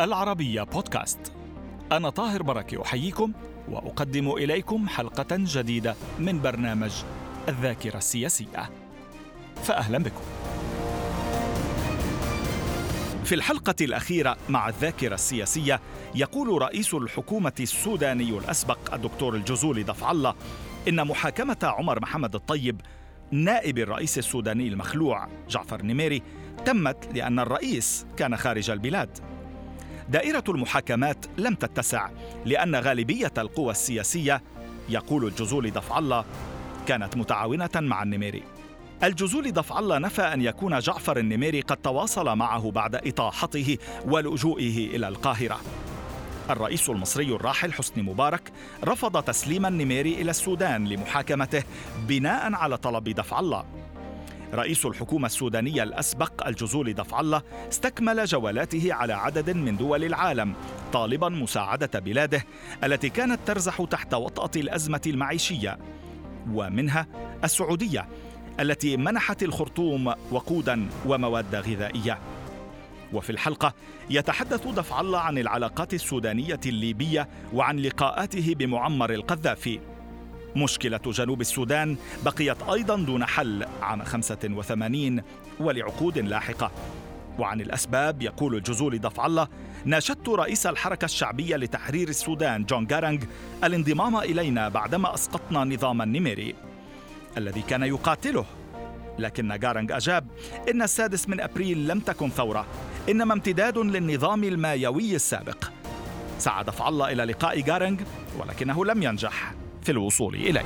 العربية بودكاست. أنا طاهر بركة أحييكم وأقدم إليكم حلقة جديدة من برنامج الذاكرة السياسية. فأهلا بكم. في الحلقة الأخيرة مع الذاكرة السياسية يقول رئيس الحكومة السوداني الأسبق الدكتور الجزولي ضف الله إن محاكمة عمر محمد الطيب نائب الرئيس السوداني المخلوع جعفر نميري تمت لأن الرئيس كان خارج البلاد. دائرة المحاكمات لم تتسع لأن غالبية القوى السياسية يقول الجزول ضفع الله كانت متعاونة مع النميري. الجزول ضفع الله نفى أن يكون جعفر النميري قد تواصل معه بعد إطاحته ولجوئه إلى القاهرة. الرئيس المصري الراحل حسني مبارك رفض تسليم النميري إلى السودان لمحاكمته بناء على طلب دفع الله. رئيس الحكومة السودانية الأسبق الجزول دفع الله استكمل جولاته على عدد من دول العالم طالبا مساعدة بلاده التي كانت ترزح تحت وطأة الأزمة المعيشية. ومنها السعودية التي منحت الخرطوم وقودا ومواد غذائية. وفي الحلقة يتحدث دفع الله عن العلاقات السودانية الليبية وعن لقاءاته بمعمر القذافي. مشكلة جنوب السودان بقيت أيضا دون حل عام 85 ولعقود لاحقة. وعن الأسباب يقول الجزول دفع الله ناشدت رئيس الحركة الشعبية لتحرير السودان جون جارنج الانضمام إلينا بعدما أسقطنا نظام النميري الذي كان يقاتله. لكن جارنج أجاب إن السادس من أبريل لم تكن ثورة إنما امتداد للنظام المايوي السابق. سعى دفع الله إلى لقاء جارنج ولكنه لم ينجح. في الوصول إليه.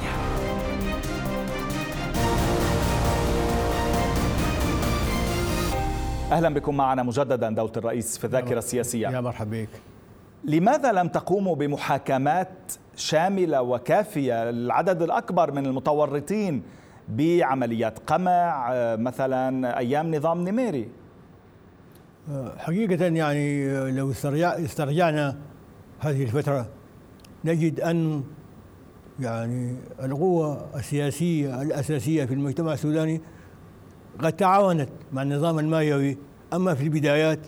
أهلا بكم معنا مجددا دولة الرئيس في الذاكرة السياسية. يا مرحبا بك. لماذا لم تقوموا بمحاكمات شاملة وكافية للعدد الأكبر من المتورطين بعمليات قمع مثلا أيام نظام نميري حقيقة يعني لو استرجعنا هذه الفترة نجد أن يعني القوة السياسية الأساسية في المجتمع السوداني قد تعاونت مع النظام المايوي أما في البدايات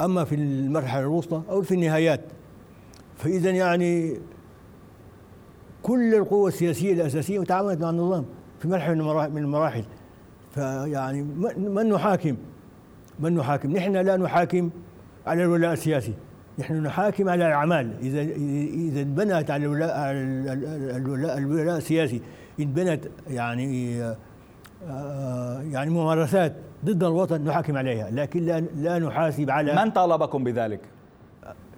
أما في المرحلة الوسطى أو في النهايات. فإذا يعني كل القوى السياسية الأساسية تعاونت مع النظام في مرحلة من المراحل فيعني من نحاكم؟ من نحاكم؟ نحن لا نحاكم على الولاء السياسي. نحن نحاكم على الأعمال اذا إذا انبنت على الولاء الولاء, الولاء السياسي انبنت يعني آه، يعني ممارسات ضد الوطن نحاكم عليها لكن لا لا نحاسب على من طالبكم بذلك؟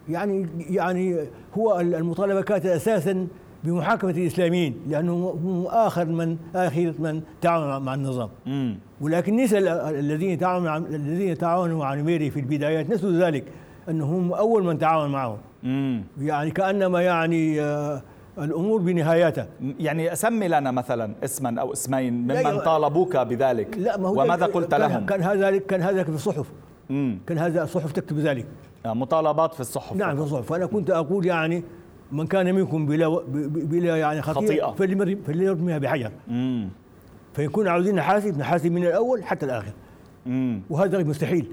يعني يعني هو المطالبه كانت أساسا بمحاكمة الإسلاميين لأنه هم آخر من آخر من تعاون مع النظام مم. ولكن نسى الذين تعاونوا الذين تعاونوا مع نميري في البدايات نسوا ذلك أنهم أول من تعاون معهم. مم. يعني كأنما يعني آه الأمور بنهايتها يعني سمي لنا مثلا اسما أو اسمين ممن طالبوك بذلك. لا ما هو وماذا قلت كان لهم؟ كان هذا كان هذا في الصحف. مم. كان هذا الصحف تكتب ذلك. آه، مطالبات في الصحف. نعم في الصحف. فأنا كنت أقول يعني من كان منكم بلا بلا يعني خطيئة, خطيئة. فليرميها بحجر. فيكون عاوزين نحاسب نحاسب من الأول حتى الآخر. مم. وهذا مستحيل.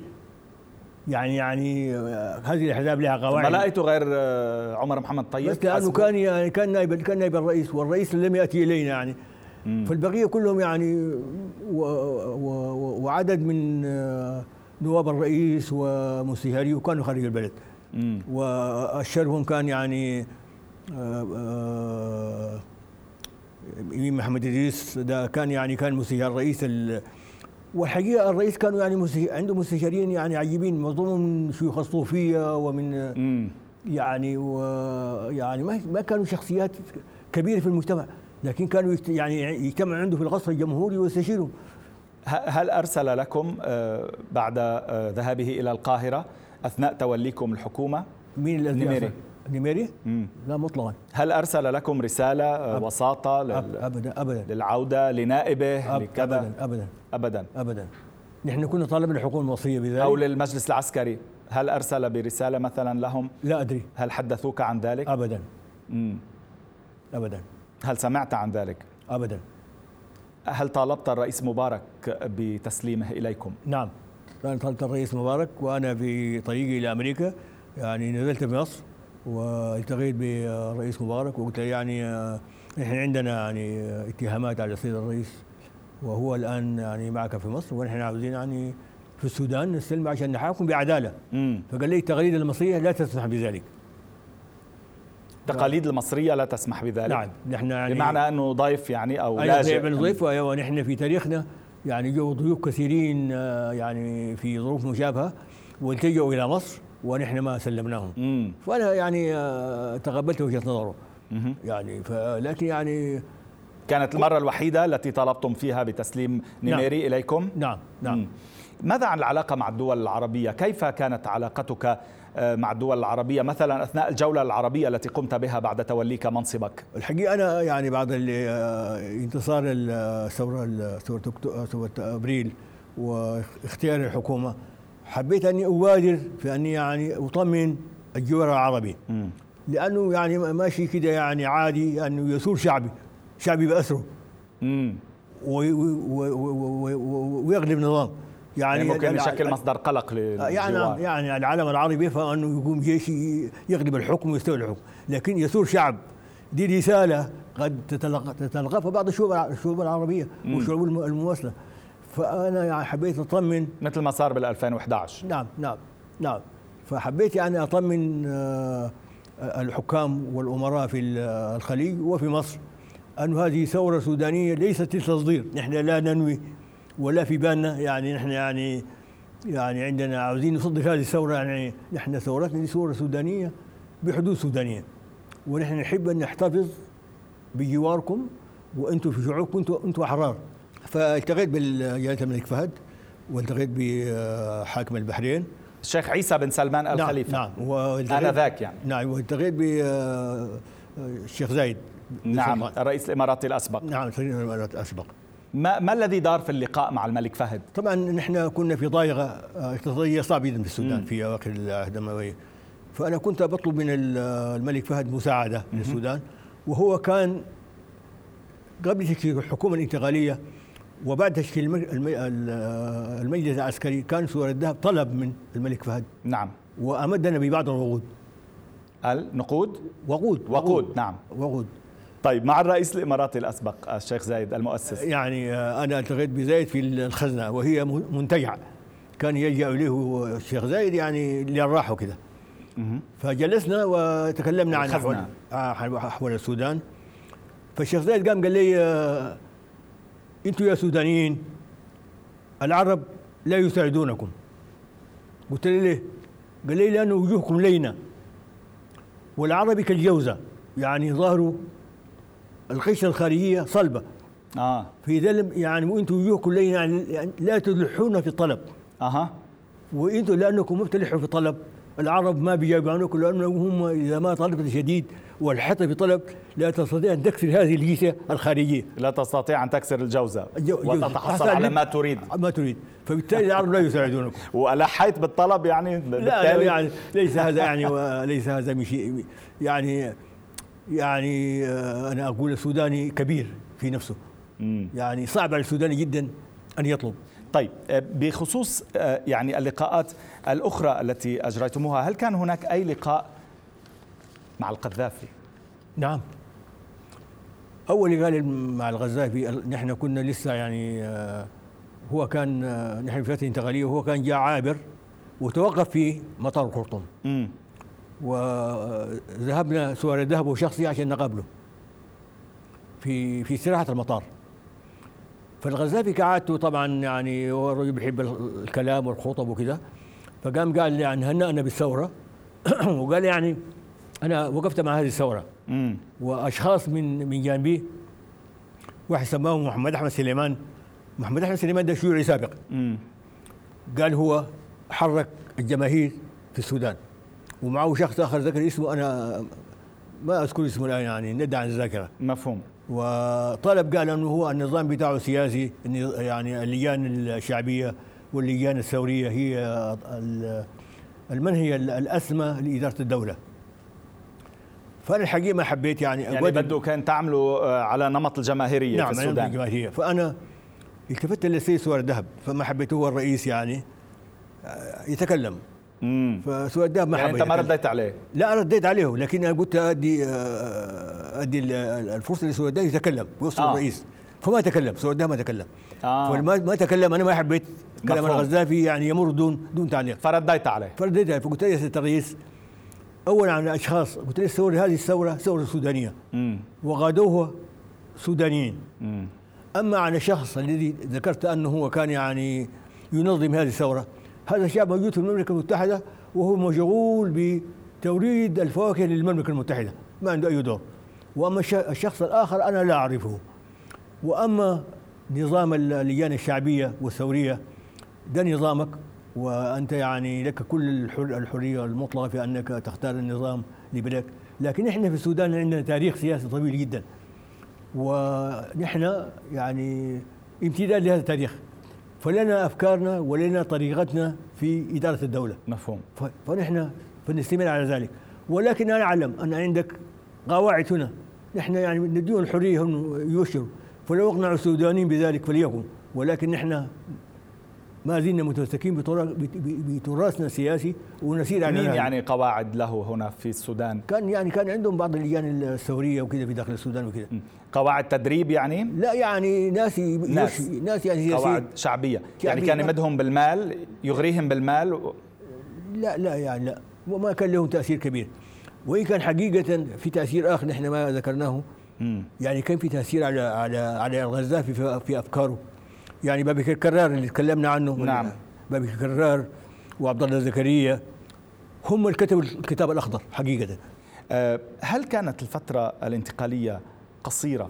يعني يعني هذه الأحزاب لها قواعد. ما لقيته غير آه، عمر محمد طيب؟ بس لأنه كان يعني كان نائب كان نائب الرئيس والرئيس لم يأتي إلينا يعني. مم. فالبقية كلهم يعني و و وعدد من آه، نواب الرئيس ومستشاريه كانوا خارج البلد. والشرهم كان يعني آه، امين محمد إدريس ده كان يعني كان مستشار رئيس والحقيقة الرئيس كانوا يعني عنده مستشارين يعني عجيبين معظمهم من شيوخ الصوفية ومن مم. يعني ويعني ما ما كانوا شخصيات كبيرة في المجتمع لكن كانوا يعني يجتمع عنده في القصر الجمهوري ويستشيروا هل أرسل لكم آه، بعد آه، ذهابه إلى القاهرة أثناء توليكم الحكومة؟ مين الذي نيميري؟ لا مطلقا هل أرسل لكم رسالة آه، أب وساطة لل... ابدا ابدا. للعودة لنائبه أب لكذا؟ ابدا ابدا ابدا. ابدا. نحن كنا طالبنا الحكومة المصريه بذلك. أو للمجلس العسكري. هل أرسل برسالة مثلا لهم؟ لا أدري. هل حدثوك عن ذلك؟ ابدا. امم ابدا. هل سمعت عن ذلك؟ ابدا. هل طالبت الرئيس مبارك بتسليمه إليكم؟ نعم. طالبت الرئيس مبارك وأنا في طريقي إلى أمريكا يعني نزلت في مصر. والتقيت بالرئيس مبارك. وقلت له يعني آه، نحن عندنا يعني اتهامات على السيد الرئيس وهو الآن يعني معك في مصر ونحن عاوزين يعني في السودان نستلم عشان نحاكم بعدالة. مم. فقال لي التقاليد المصرية لا تسمح بذلك. التقاليد المصرية لا تسمح بذلك. نعم نحن يعني بمعنى أنه ضيف يعني أو أيوة لاجئ. من ضيف ونحن في تاريخنا يعني جو ضيوف كثيرين آه، يعني في ظروف مشابهة والتجأوا إلى مصر. ونحن ما سلمناهم مم. فأنا يعني آه، تقبلت وجهة نظره مهم. يعني لكن يعني كانت المرة الوحيدة التي طلبتم فيها بتسليم نيميري إليكم نعم نعم مم. ماذا عن العلاقة مع الدول العربية؟ كيف كانت علاقتك آه، مع الدول العربية مثلا أثناء الجولة العربية التي قمت بها بعد توليك منصبك؟ الحقيقة أنا يعني بعد آه، انتصار الثوره ثورة أبريل واختيار الحكومة حبيت أني ابادر في أني يعني أطمن الجوار العربي مم. لأنه يعني ماشي كده يعني عادي انه يثور شعبي شعبي باسره مم. وي- وي- وي- وي- وي- ويغلب نظام يعني ممكن الع- يشكل مصدر قلق للجوار يعني يعني العالم العربي يفهم انه يقوم جيش يغلب الحكم ويستولي الحكم لكن يثور شعب دي رسالة قد تتلقى تتلقاها بعض الشعوب الشعوب العربية. والشعوب الم- المماثلة فأنا يعني حبيت أطمن. مثل ما صار بال 2011 نعم نعم نعم. فحبيت يعني أطمن آه، الحكام والأمراء في الخليج وفي مصر أن هذه ثورة سودانية ليست للتصدير نحن لا ننوي ولا في بالنا. يعني نحن يعني يعني عندنا عاوزين نصدر هذه الثورة. يعني نحن ثورتنا دي ثورة سودانية بحدود سودانية. ونحن نحب أن نحتفظ بجواركم وأنتم في شعوبكم أنتم أنتم أحرار. فالتقيت بجلالة الملك فهد والتقيت بحاكم البحرين. الشيخ عيسى بن سلمان ال نعم. خليفة نعم والتقيت- آنذاك يعني. نعم والتقيت بالشيخ زايد نعم. الرئيس الإماراتي الأسبق. نعم سيد الإمارات الأسبق. ما, ما الذي دار في اللقاء مع الملك فهد؟ طبعا نحن كنا في ضائقه آه، اقتصاديه صعبه جدا في السودان. في أواخر العهد الاموي فأنا كنت بطلب من ال- الملك فهد مساعدة للسودان وهو كان قبل تشكيل الحكومة الانتقالية وبعد تشكيل الم- الم- ال- المجلس العسكري كان سور الذهب طلب من الملك فهد. نعم. وأمدنا ببعض الوقود. النقود؟ وقود. وقود نعم. وقود. طيب مع الرئيس الإماراتي الأسبق الشيخ زايد المؤسس. يعني آه، أنا التقيت بزايد في الخزنة وهي منتجعة. كان يلجأ إليه الشيخ زايد يعني للراحة وكذا. فجلسنا وتكلمنا عن احوال. آه، أحوال السودان. فالشيخ زايد قام قال لي أنتم يا سودانيين العرب لا يساعدونكم. قلت له ليه؟ قال لي لأن وجوهكم لينة. والعربي كالجوزة يعني ظهروا القشره الخارجية صلبة. آه. في ذلك يعني وأنتم وجوهكم لينة يعني لا تلحون في الطلب. أها. وأنتم لأنكم ما بتلحوا في طلب العرب ما بيجاوبوا عنكم لانهم هم إذا ما طلبت شديد والحط في طلب لا تستطيع أن تكسر هذه الجيشه الخارجية. لا تستطيع أن تكسر الجوزة. الجو- الجوزة. وتتحصل على ما تريد. ما تريد. فبالتالي العرب لا يساعدونكم وألحيت بالطلب يعني؟ لا بالتالي؟ يعني ليس هذا يعني وليس هذا من شيء. يعني يعني آه، أنا أقول السوداني كبير في نفسه. يعني صعب على السوداني جدا أن يطلب. طيب آه، بخصوص آه، يعني اللقاءات الأخرى التي أجريتموها هل كان هناك أي لقاء مع القذافي؟ نعم أول قال مع الغزافي نحن كنا لسه يعني آه، هو كان نحن في فترة انتقالية وهو كان جاء عابر وتوقف في مطار الخرطوم. وذهبنا سوار الذهب وشخصي عشان نقابله في في استراحة المطار فالغزافي كعادته طبعا يعني هو الرجل بيحب الكلام والخطب وكذا فقام قال يعني هنأنا بالثورة. وقال يعني أنا وقفت مع هذه الثورة. وأشخاص من من جانبي واحد سماه محمد أحمد سليمان. محمد أحمد سليمان ده شيوعي سابق. قال هو حرك الجماهير في السودان. ومعه شخص آخر ذكر اسمه أنا ما أذكر اسمه الآن يعني ندى عن الذاكرة. مفهوم. وطالب قال إنه هو النظام بتاعه سياسي يعني اللجان الشعبية واللجان الثورية هي ال- المنهي الاسمى لإدارة الدولة. فأنا الحقيقة ما حبيت يعني يعني بده كان تعملوا آه، على نمط الجماهيرية نعم في السودان. الجماهيرية. فأنا التفت للسيد سوار الذهب فما حبيت هو الرئيس يعني آه، يتكلم فسويدان ما يعني أنت ما رديت عليه؟ لا رديت عليه لكن أنا قلت أدي آه، أدي الفرصة لسويدان يتكلم ويوصل آه. الرئيس. فما تكلم سويدان ما تكلم آه. فما ما تكلم أنا ما حبيت كلام الغزافي يعني يمر دون دون تعليق. فرديت عليه. فرديت عليه فقلت له يا سيد الرئيس. اولا عن اشخاص قلت له الثوره هذه الثورة؟ ثورة سودانية. وغادوها سودانيين. أما عن الشخص الذي ذكرت أنه هو كان يعني ينظم هذه الثورة هذا الشعب موجود في المملكة المتحدة وهو مشغول بتوريد الفواكه للمملكة المتحدة ما عنده أي دور. وأما الشخص الآخر أنا لا أعرفه. وأما نظام اللجان الشعبية والثورية ده نظامك وأنت يعني لك كل الحرية المطلقة في أنك تختار النظام لبلدك لكن إحنا في السودان عندنا تاريخ سياسي طويل جدا. ونحن يعني امتداد لهذا التاريخ. فلنا أفكارنا ولنا طريقتنا في إدارة الدولة. مفهوم. فنحن فنستمر على ذلك. ولكن أنا أعلم أن عندك قواعد هنا. نحن يعني نديهم الحريه هم يبشروا فلو اقنعوا السودانيين بذلك فليكن ولكن نحن ما زلنا متمسكين بتراثنا السياسي ونسير على مين يعني قواعد له هنا في السودان؟ كان يعني كان عندهم بعض اللجان الثوريه وكذا في داخل السودان وكذا. قواعد تدريب يعني؟ لا يعني ناس ناس, ناس يعني قواعد شعبية. شعبية. يعني كان يمدهم بالمال يغريهم بالمال و... لا لا يعني لا. وما كان لهم تأثير كبير. وإن كان حقيقة في تأثير آخر نحن ما ذكرناه. يعني كان في تأثير على على على الغزافي في, في أفكاره. يعني بابي كرار اللي تكلمنا عنه نعم. بابي كرار وعبد الله زكريا هم اللي كتبوا الكتاب الأخضر حقيقة. أه، هل كانت الفترة الانتقالية قصيرة؟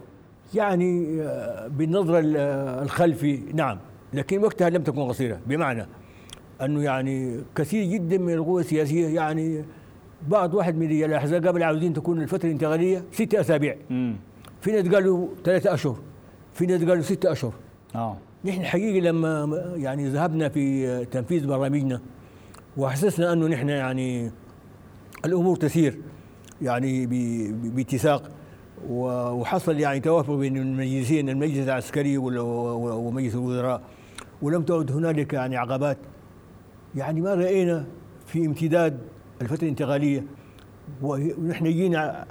يعني أه، بالنظره الخلفي نعم. لكن وقتها لم تكن قصيرة. بمعنى أنه يعني كثير جدا من القوى السياسية يعني بعض واحد من رجال الأحزاب قبل عاوزين تكون الفترة الانتقالية ست أسابيع. في ناس قالوا ثلاثة أشهر. في ناس قالوا ستة أشهر. آه. نحن حقيقة لما يعني ذهبنا في تنفيذ برامجنا وحسسنا أنه نحن يعني الأمور تسير يعني باتساق وحصل يعني توافق بين المجلسين المجلس العسكري ومجلس الوزراء ولم تعد هنالك يعني عقبات. يعني ما رأينا في امتداد الفترة الانتقالية. ونحن جينا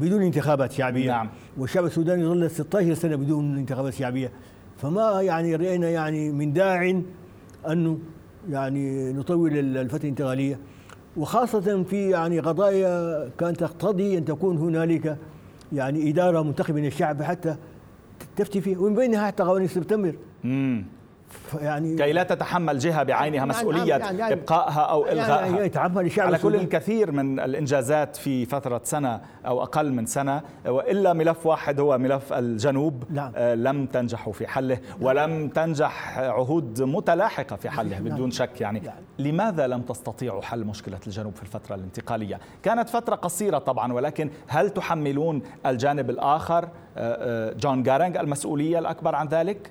بدون انتخابات شعبية. نعم. والشعب السوداني ظل 16 سنة بدون انتخابات شعبية. فما يعني رأينا يعني من داع انه يعني نطول الفترة الانتقالية. وخاصة في يعني قضايا كانت تقتضي أن تكون هنالك يعني إدارة منتخبة من الشعب حتى تفتي فيه. ومن بينها حتى قوانين سبتمبر. يعني كي لا تتحمل جهة بعينها يعني مسؤولية يعني يعني إبقائها أو يعني الغائها يعني يتحمل الشعب على كل الكثير من الإنجازات في فترة سنة أو أقل من سنة وإلا ملف واحد هو ملف الجنوب نعم. آه لم تنجحوا في حله نعم. ولم تنجح عهود متلاحقة في حله نعم. بدون شك يعني نعم. لماذا لم تستطيعوا حل مشكلة الجنوب في الفترة الانتقالية كانت فترة قصيرة طبعا ولكن هل تحملون الجانب الآخر آه، آه، جون جارنج المسؤولية الأكبر عن ذلك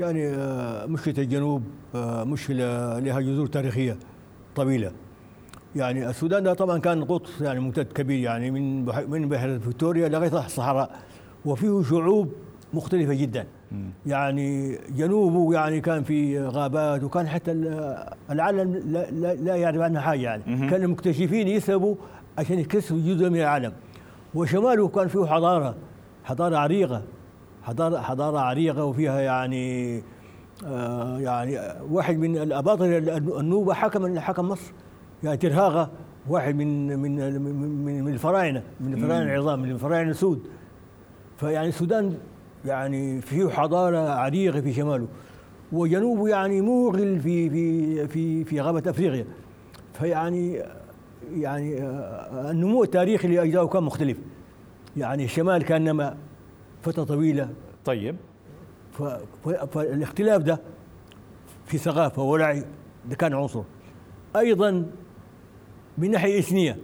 يعني آه، مشكلة الجنوب آه، مشكلة لها جذور تاريخية طويلة. يعني السودان ده طبعا كان قطس يعني ممتد كبير يعني من من بحيرة فيكتوريا لغاية الصحراء وفيه شعوب مختلفة جدا. يعني جنوبه يعني كان في غابات وكان حتى العالم لا, لا, لا يعرف عنها حاجة يعني. كان المكتشفين يذهبوا عشان يكتشفوا جزء من العالم. وشماله كان فيه حضارة حضارة عريقة. حضارة حضارة عريقة وفيها يعني آه يعني واحد من الأباطرة النوبة حكم حكم مصر. يعني ترهاغة واحد من من من, من الفراعنة من الفراعنة العظام من الفراعنة السود فيعني السودان يعني فيه حضارة عريقة في شماله. وجنوبه يعني موغل في في في في غابة أفريقيا. فيعني يعني آه، النمو التاريخي لأجزائه كان مختلف. يعني الشمال كان نما فترة طويلة. طيب. فالاختلاف ده في ثقافة ووعي ده كان عنصر. أيضا من ناحية إثنية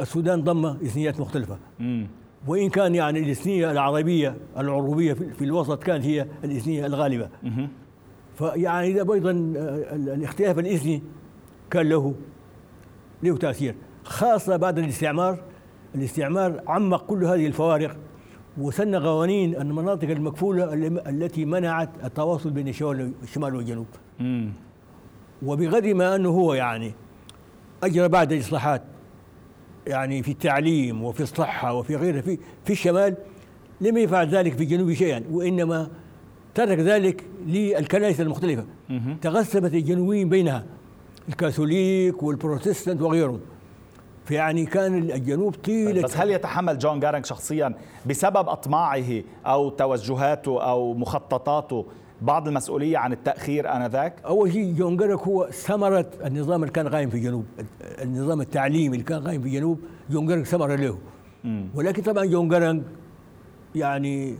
السودان ضم إثنيات مختلفة. مم. وإن كان يعني الإثنية العربية العروبيه في الوسط كانت هي الإثنية الغالبة. مم. فيعني ده أيضا الاختلاف الإثني كان له له تأثير خاصة بعد الاستعمار. الاستعمار عمق كل هذه الفوارق. وسن قوانين المناطق المكفولة التي منعت التواصل بين الشمال والجنوب. مم. وبقدر ما أنه هو يعني أجرى بعد الإصلاحات يعني في التعليم وفي الصحة وفي غيرها في في الشمال لم يفعل ذلك في الجنوب شيئا وإنما ترك ذلك للكنائس المختلفة. تقسمت الجنوبيين بينها الكاثوليك والبروتستانت وغيرهم. فيعني كان الجنوب طيلة. بس هل يتحمل جون جارنغ شخصيا بسبب أطماعه أو توجهاته أو مخططاته؟ بعض المسؤولية عن التأخير آنذاك؟ أول شيء جون جارنغ هو ثمرة النظام اللي كان قائم في الجنوب. النظام التعليمي اللي كان قائم في الجنوب جون جارنغ ثمرة له. ولكن طبعا جون جارنغ يعني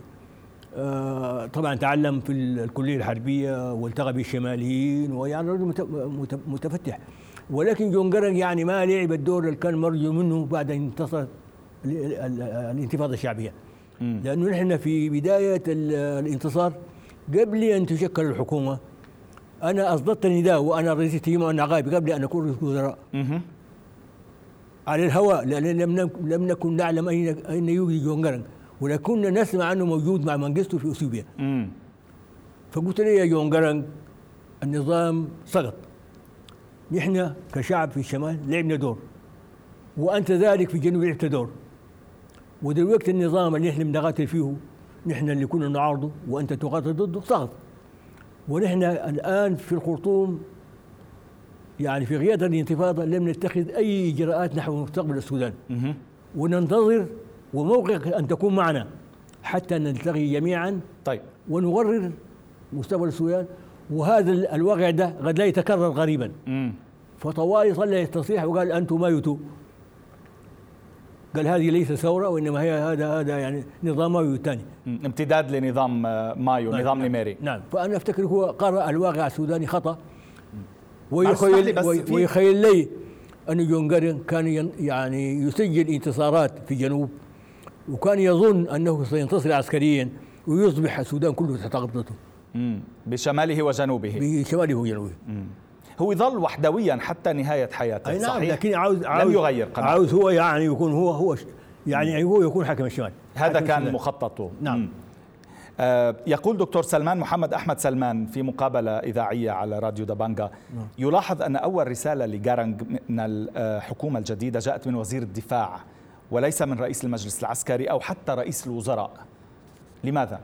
آه طبعا تعلم في الكلية الحربية والتقى بالشماليين ويعني رجل متفتح. ولكن جون جرنج يعني ما لعب الدور اللي كان مرجو منه بعد أن انتصرت الانتفاضة الشعبية. لأنه نحن في بداية الانتصار قبل أن تشكل الحكومة أنا اصدرت نداء وأنا رئيس التيمه وأنا غايب قبل أن أكون رئيس وزراء على الهواء لأن لم لم نكن نعلم اين أين يوجد جون جرنج ولكنا نسمع أنه موجود مع منجستو في إثيوبيا. فقلت له يا جون جرن النظام سقط. نحن كشعب في الشمال لعبنا دور وأنت ذلك في الجنوب لعبت دور. ودلوقتي النظام اللي نحن بنقاتل فيه نحن اللي كنا نعارضه وأنت تقاتل ضده سقط ونحن الآن في الخرطوم يعني في غياب الانتفاضة لم نتخذ أي إجراءات نحو مستقبل السودان. وننتظر وموقعك أن تكون معنا حتى نلتقي جميعا. طيب. ونقرر مستقبل السودان. وهذا الواقع ده قد لا يتكرر قريبا. فطوالي صلى التصريح وقال أنتم ما يتو قال هذه ليس ثورة وإنما هي هذا هذا يعني نظام مايو الثاني امتداد لنظام آه، مايو نعم. نظام نعم نيميري. نعم. فأنا أفتكر هو قرأ الواقع السوداني خطأ. ويخيل ويخيل لي أن جون جارنج كان يعني يسجل انتصارات في الجنوب وكان يظن أنه سينتصر عسكريا ويصبح السودان كله تحت قبضته بشماله وجنوبه. بشماله وجنوبه. هو يظل وحدويا حتى نهاية حياته. أي نعم صحيح؟ لكن عاوز, عاوز لم يغير قناعته. عاوز هو يعني يكون هو هو يعني هو يكون حاكم الشمال. هذا كان مخططه. نعم. آه يقول دكتور سلمان محمد أحمد سلمان في مقابلة إذاعية على راديو دبانجا نعم. يلاحظ أن أول رسالة لجارنج من الحكومة الجديدة جاءت من وزير الدفاع وليس من رئيس المجلس العسكري أو حتى رئيس الوزراء. لماذا؟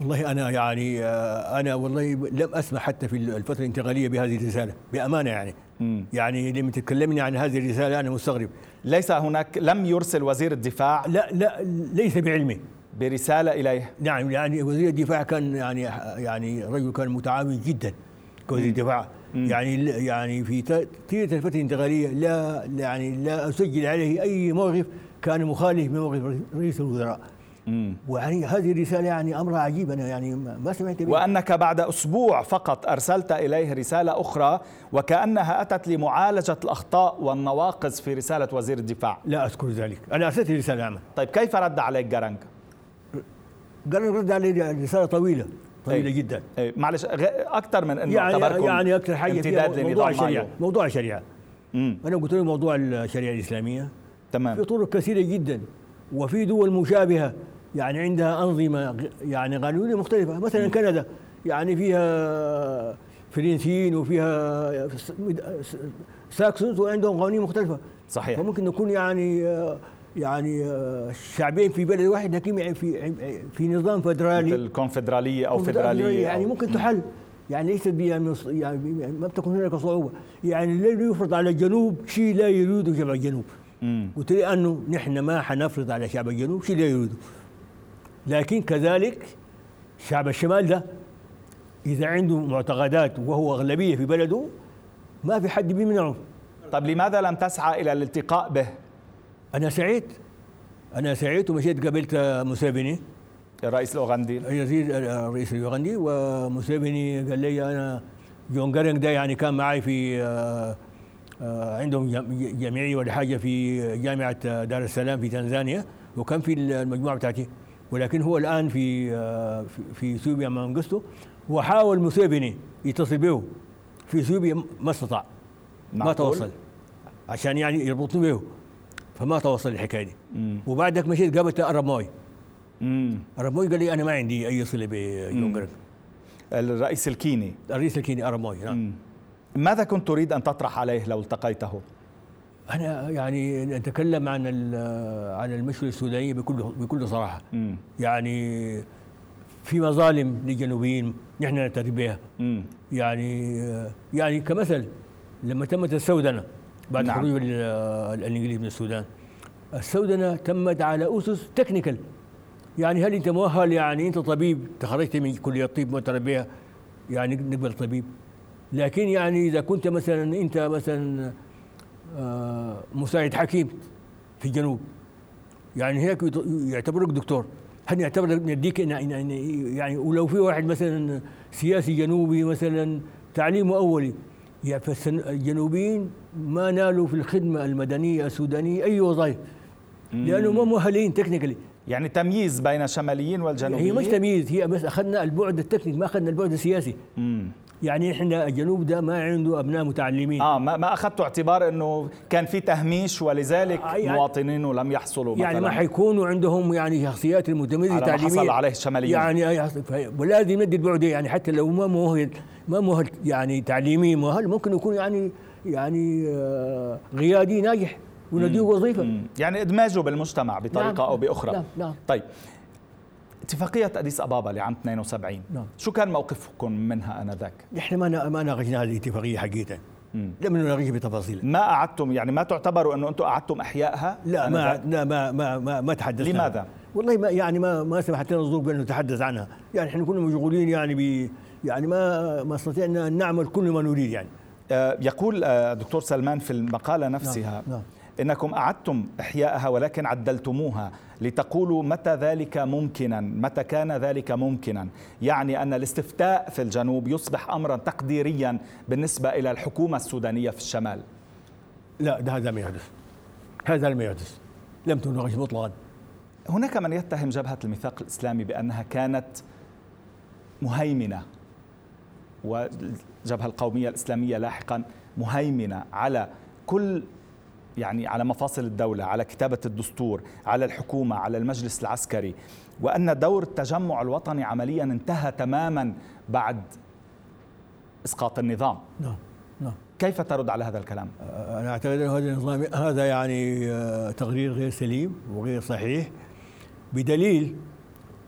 والله أنا يعني آه، أنا والله لم أسمع حتى في الفترة الانتقالية بهذه الرسالة بأمانة يعني. م. يعني لما تكلمني عن هذه الرسالة أنا مستغرب. ليس هناك لم يرسل وزير الدفاع؟ لا لا ليس بعلمي. برسالة إليه؟ نعم يعني وزير الدفاع كان يعني يعني رجل كان متعاون جدا كوزير الدفاع. يعني يعني في طيله الفترة الانتقالية لا يعني لا أسجل عليه أي موقف كان مخالف من موقف رئيس الوزراء. ويعني هذه الرسالة يعني أمرها عجيب. أنا يعني ما سمعت بيه وأنك بعد أسبوع فقط أرسلت إليه رسالة أخرى وكأنها أتت لمعالجة الأخطاء والنواقص في رسالة وزير الدفاع. لا أذكر ذلك. أنا أرسلت رسالة عمل. طيب كيف رد عليك جرنج؟ جرنج رد علي رسالة طويلة طويلة أي. جدا. أي. معلش أكثر من أنه يعني يعني أكثر حاجة امتداد موضوع الشريعة موضوع الشريعة مم. أنا قلت له موضوع الشريعة الإسلامية. تمام. في طرق كثيرة جدا وفي دول مشابهة. يعني عندها أنظمة يعني قانونية مختلفة. مثلا كندا يعني فيها فرنسيين وفيها ساكسونز وعندهم قوانين مختلفة. صحيح. فممكن نكون يعني يعني شعبين في بلد واحد لكن يعني في في نظام فدرالي. الكونفدرالية أو فدرالية يعني أو ممكن تحل. يعني ليست يعني ما بتكون هناك صعوبة. يعني لا يفرض على الجنوب شيء لا يريده شعب الجنوب. قلت لأنه نحن ما حنفرض على شعب الجنوب شيء لا يريده. لكن كذلك شعب الشمال ده إذا عنده معتقدات وهو أغلبية في بلده ما في حد بيمنعه. طب لماذا لم تسعى إلى الالتقاء به؟ أنا سعيت. أنا سعيت ومشيت قابلت موسيفيني الرئيس الأوغندي. الرئيس الأوغندي وموسيفيني قال لي أنا جون جارينج ده يعني كان معي في آه، عندهم جمعية ولا حاجة في جامعة دار السلام في تنزانيا وكان في المجموعة بتاعتي. ولكن هو الآن في آه، في سوريا مع منقستو وحاول موسيفيني يتصل به في سوريا ما استطاع ما توصل عشان يعني يربطوا به فما توصل الحكاية دي. وبعدك مشيت قابلت أرب موي. أرب موي قال لي أنا ما عندي أي صله بجون جرنج الرئيس الكيني. الرئيس الكيني أرب موي نعم. ماذا كنت تريد أن تطرح عليه لو التقيته؟ أنا يعني نتكلم عن عن المشكلة السودانيه بكل بكل صراحة. م. يعني في مظالم للجنوبيين نحن نعترف بها يعني يعني كمثل لما تمت السودنة بعد نعم. خروج الإنجليز من السودان السودنة تمت على أسس تكنيكال يعني هل أنت مؤهل؟ يعني أنت طبيب؟ تخرجت من كلية الطب معترف بها يعني نقبل طبيب. لكن يعني إذا كنت مثلا أنت مثلا مساعد حكيم في الجنوب. يعني هيك يعتبرك دكتور. هل يعتبر نديك يعني ولو في واحد مثلا سياسي جنوبي مثلا تعليمه أولي يعني فالجنوبيين ما نالوا في الخدمة المدنية السودانية أي وظائف لأنه ما مؤهلين تكنيكالي يعني تمييز بين الشماليين والجنوبيين؟ هي مش تمييز هي بس أخذنا البعد التكنيك ما أخذنا البعد السياسي. مم. يعني إحنا الجنوب ده ما عنده أبناء متعلمين. آه ما, ما أخذتوا اعتبار إنه كان في تهميش ولذلك آه يعني مواطنينه لم يحصلوا يعني مثلاً. ما حيكونوا عندهم يعني شخصيات المتميزة تعليميه حصل عليه الشماليين يعني ولازم ندي البعد يعني حتى لو ما مؤهل ما مؤهل يعني تعليمي مؤهل ممكن يكون يعني يعني آه غيادي ناجح ونديه وظيفة. يعني إدماجه بالمجتمع بطريقة نعم. أو بأخرى. نعم. نعم. طيب. اتفاقية أديس أبابا لعام 72 نعم. شو كان موقفكم منها آنذاك؟ نحن ما ما ناقشنا هذه الاتفاقية حقيقة لم نناقشها بتفاصيل ما قعدتم يعني ما تعتبروا أنه أنتم قعدتم أحيائها؟ لا ما لا ما ما ما, ما تحدثنا لماذا؟ والله ما يعني ما ما سمحت لنا الظروف بأن نتحدث عنها، يعني إحنا كنا مشغولين يعني ب يعني ما ما استطعنا أن نعمل كل ما نريد يعني. آه يقول آه دكتور سلمان في المقالة نفسها نعم. نعم. إنكم أعدتم احيائها ولكن عدلتموها لتقولوا متى ذلك ممكنا متى كان ذلك ممكنا. يعني أن الاستفتاء في الجنوب يصبح امرا تقديريا بالنسبة إلى الحكومة السودانية في الشمال. لا ده هذا ما يحدث. هذا لم يحدث. لم تناقش مطلقا هناك من يتهم جبهة الميثاق الإسلامي بأنها كانت مهيمنة والجبهة القومية الإسلامية لاحقا مهيمنة على كل يعني على مفاصل الدولة على كتابة الدستور على الحكومة على المجلس العسكري وأن دور التجمع الوطني عمليا انتهى تماما بعد إسقاط النظام. نعم نعم. كيف ترد على هذا الكلام؟ أنا أعتقد أن هذا النظام هذا يعني آه، تقرير غير سليم وغير صحيح بدليل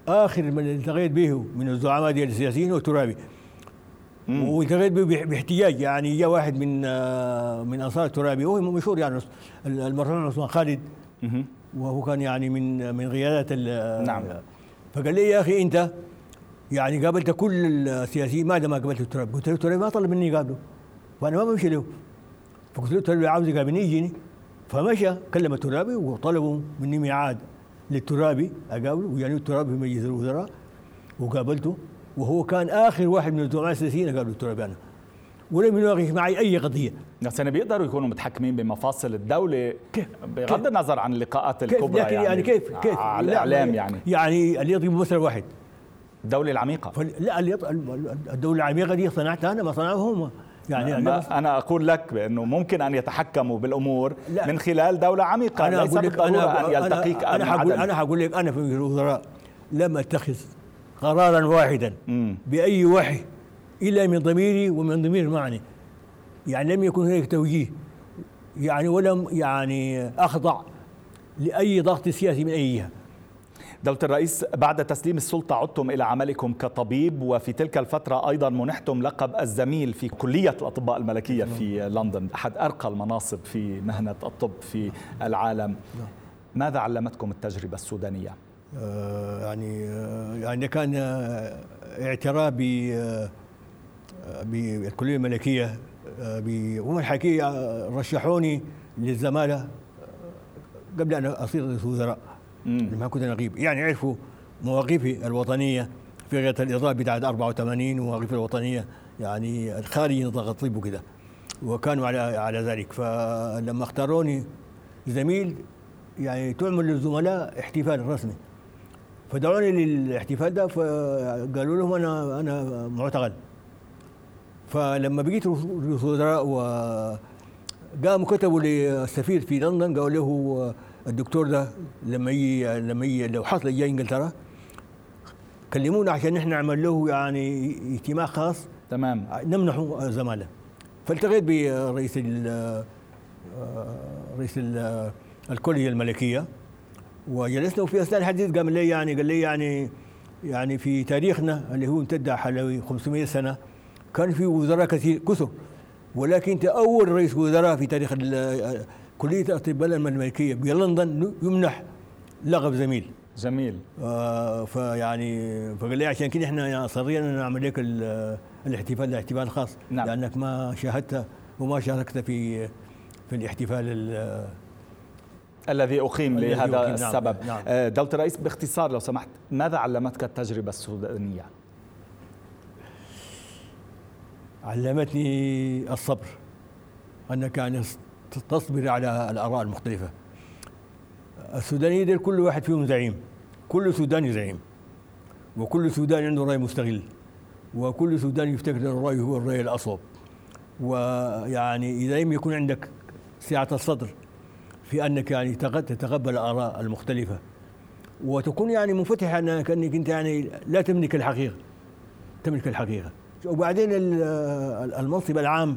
آخر من التقيت به من الزعماء السياسيين هو ترابي والتقيت به باحتياج يعني جاء واحد من آه، من انصار الترابي وهو مشهور يعني المرحوم عثمان خالد. وهو كان يعني من من قيادات نعم. فقال لي يا أخي أنت يعني قابلت كل السياسيين ماذا ما قابلت الترابي؟ قلت له الترابي ما طلب مني قابله وأنا ما بمشي له. فقلت له الترابي عاوز يقابلني يجيني. فمشى كلم الترابي وطلبوا مني ميعاد للترابي أقابله. ويعني الترابي في مجلس الوزراء. وقابلته. وهو كان آخر واحد من الزعماء السياسيين قالوا الترابي ولم يناقش معي أي قضية. بس يعني بيقدروا يكونوا متحكمين بمفاصل الدولة كيف؟ بغض النظر عن اللقاءات الكبرى لكن يعني, يعني. كيف كيف؟ على الإعلام يعني. يعني اللي يضرب مثل واحد. الدولة العميقة. لا الدولة العميقة دي صنعتها أنا ما صنعوها هم يعني أنا, أنا أقول لك بأنه ممكن أن يتحكموا بالأمور لا. من خلال دولة عميقة أنا ليس بالضرورة أن يلتقيك أنا, أنا هقول أنا هقول لك أنا في الوزراء لم أتخذ قرارا واحدا بأي وحي إلا من ضميري ومن ضمير معني. يعني لم يكن هناك توجيه يعني ولم يعني أخضع لأي ضغط سياسي من أي جهة. دولة الرئيس بعد تسليم السلطة عدتم إلى عملكم كطبيب وفي تلك الفترة أيضا منحتم لقب الزميل في كلية الأطباء الملكية في لندن أحد أرقى المناصب في مهنة الطب في العالم. ماذا علمتكم التجربة السودانية؟ آه، يعني آه، يعني كان آه، اعتراف بالكليه الملكية هم الحقيقة رشحوني للزمالة قبل أن اصير رئيس وزراء لما كنت نقيب. يعني عرفوا مواقفي الوطنية في غاية الاضافه بتاعت 84 ومواقفي الوطنية يعني الخارج نطاق الطب وكذا وكانوا على على ذلك. فلما اختاروني زميل يعني تعمل للزملاء احتفال رسمي. فدعوني للاحتفال ده فقالوا لهم أنا أنا معتقل. فلما بقيت رئيس وزراء وقاموا كتبوا للسفير في لندن قالوا له الدكتور ده لما يجي لما يجي لو حصل جاي إنجلترا كلمونا عشان إحنا نعمل له يعني اجتماع خاص. تمام. نمنحه زمالة. فالتقيت برئيس رئيس الكلية الملكية. وجلسنا وفي اثناء الحديث قام لي يعني قال لي يعني يعني في تاريخنا اللي هو امتد حوالي 500 سنة كان في وزراء كثير كثر. ولكن أنت أول رئيس وزراء في تاريخ كلية الأطباء الملكية بلندن يمنح لقب زميل. جميل آه فيعني فقال لي عشان كده إحنا يعني صرينا نعمل لك الاحتفال الاحتفال خاص نعم. لأنك ما شاهدت وما شاركت في في الاحتفال الذي أقيم لهذا أقيم نعم، السبب نعم. نعم. دولة الرئيس باختصار لو سمحت ماذا علمتك التجربة السودانية؟ علمتني الصبر أنك يعني تصبر على الآراء المختلفة السودانيين دول كل واحد فيهم زعيم كل سوداني زعيم وكل سوداني عنده رأي مستغل وكل سوداني يفتكر الرأي هو الرأي الأصوب ويعني إذا لم يكون عندك سعة الصدر في أنك يعني تتقبل الآراء المختلفة. وتكون يعني منفتح أنك أنك أنت يعني لا تملك الحقيقة. تملك الحقيقة. وبعدين المنصب العام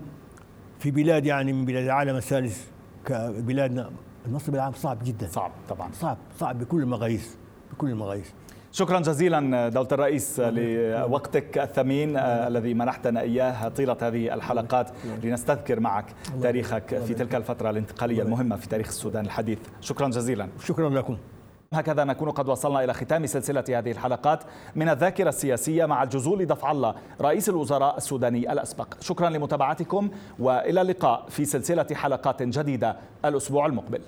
في بلاد يعني من بلاد العالم الثالث كبلادنا المنصب العام صعب جدا. صعب طبعا. صعب صعب بكل المقاييس بكل المقاييس. شكرا جزيلا دولة الرئيس لوقتك الثمين الذي منحتنا إياه طيلة هذه الحلقات. لنستذكر معك تاريخك في تلك الفترة الانتقالية المهمة في تاريخ السودان الحديث. شكرا جزيلا. شكرا لكم. هكذا نكون قد وصلنا إلى ختام سلسلة هذه الحلقات من الذاكرة السياسية مع الجزول دفع الله رئيس الوزراء السوداني الأسبق. شكرا لمتابعتكم وإلى اللقاء في سلسلة حلقات جديدة الأسبوع المقبل.